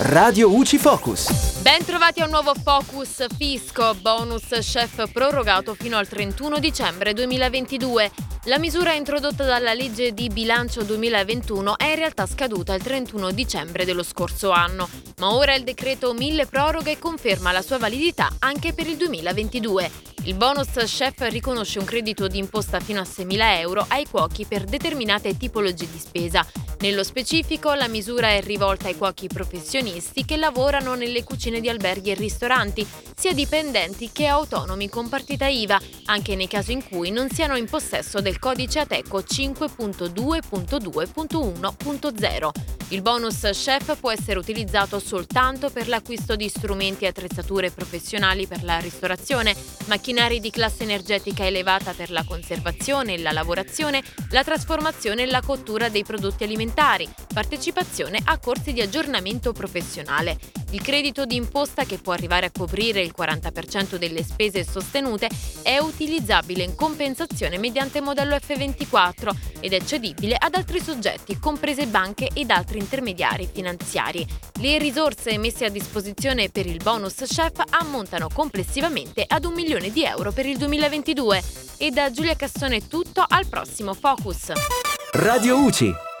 Radio UCI Focus. Ben trovati a un nuovo Focus Fisco, bonus chef prorogato fino al 31 dicembre 2022. La misura introdotta dalla legge di bilancio 2021 è in realtà scaduta il 31 dicembre dello scorso anno, ma ora il decreto mille proroghe conferma la sua validità anche per il 2022. Il bonus chef riconosce un credito di imposta fino a 6.000 euro ai cuochi per determinate tipologie di spesa. Nello specifico, la misura è rivolta ai cuochi professionisti che lavorano nelle cucine di alberghi e ristoranti, sia dipendenti che autonomi con partita IVA, anche nei casi in cui non siano in possesso del codice Ateco 5.2.2.1.0. Il bonus chef può essere utilizzato soltanto per l'acquisto di strumenti e attrezzature professionali per la ristorazione, macchinari di classe energetica elevata per la conservazione, la lavorazione, la trasformazione e la cottura dei prodotti alimentari, partecipazione a corsi di aggiornamento professionale. Il credito di imposta, che può arrivare a coprire il 40% delle spese sostenute, è utilizzabile in compensazione mediante modello F24 ed è cedibile ad altri soggetti, comprese banche ed altri intermediari finanziari. Le risorse messe a disposizione per il bonus chef ammontano complessivamente ad un milione di euro per il 2022. E da Giulia Cassone è tutto, al prossimo Focus. Radio UCI.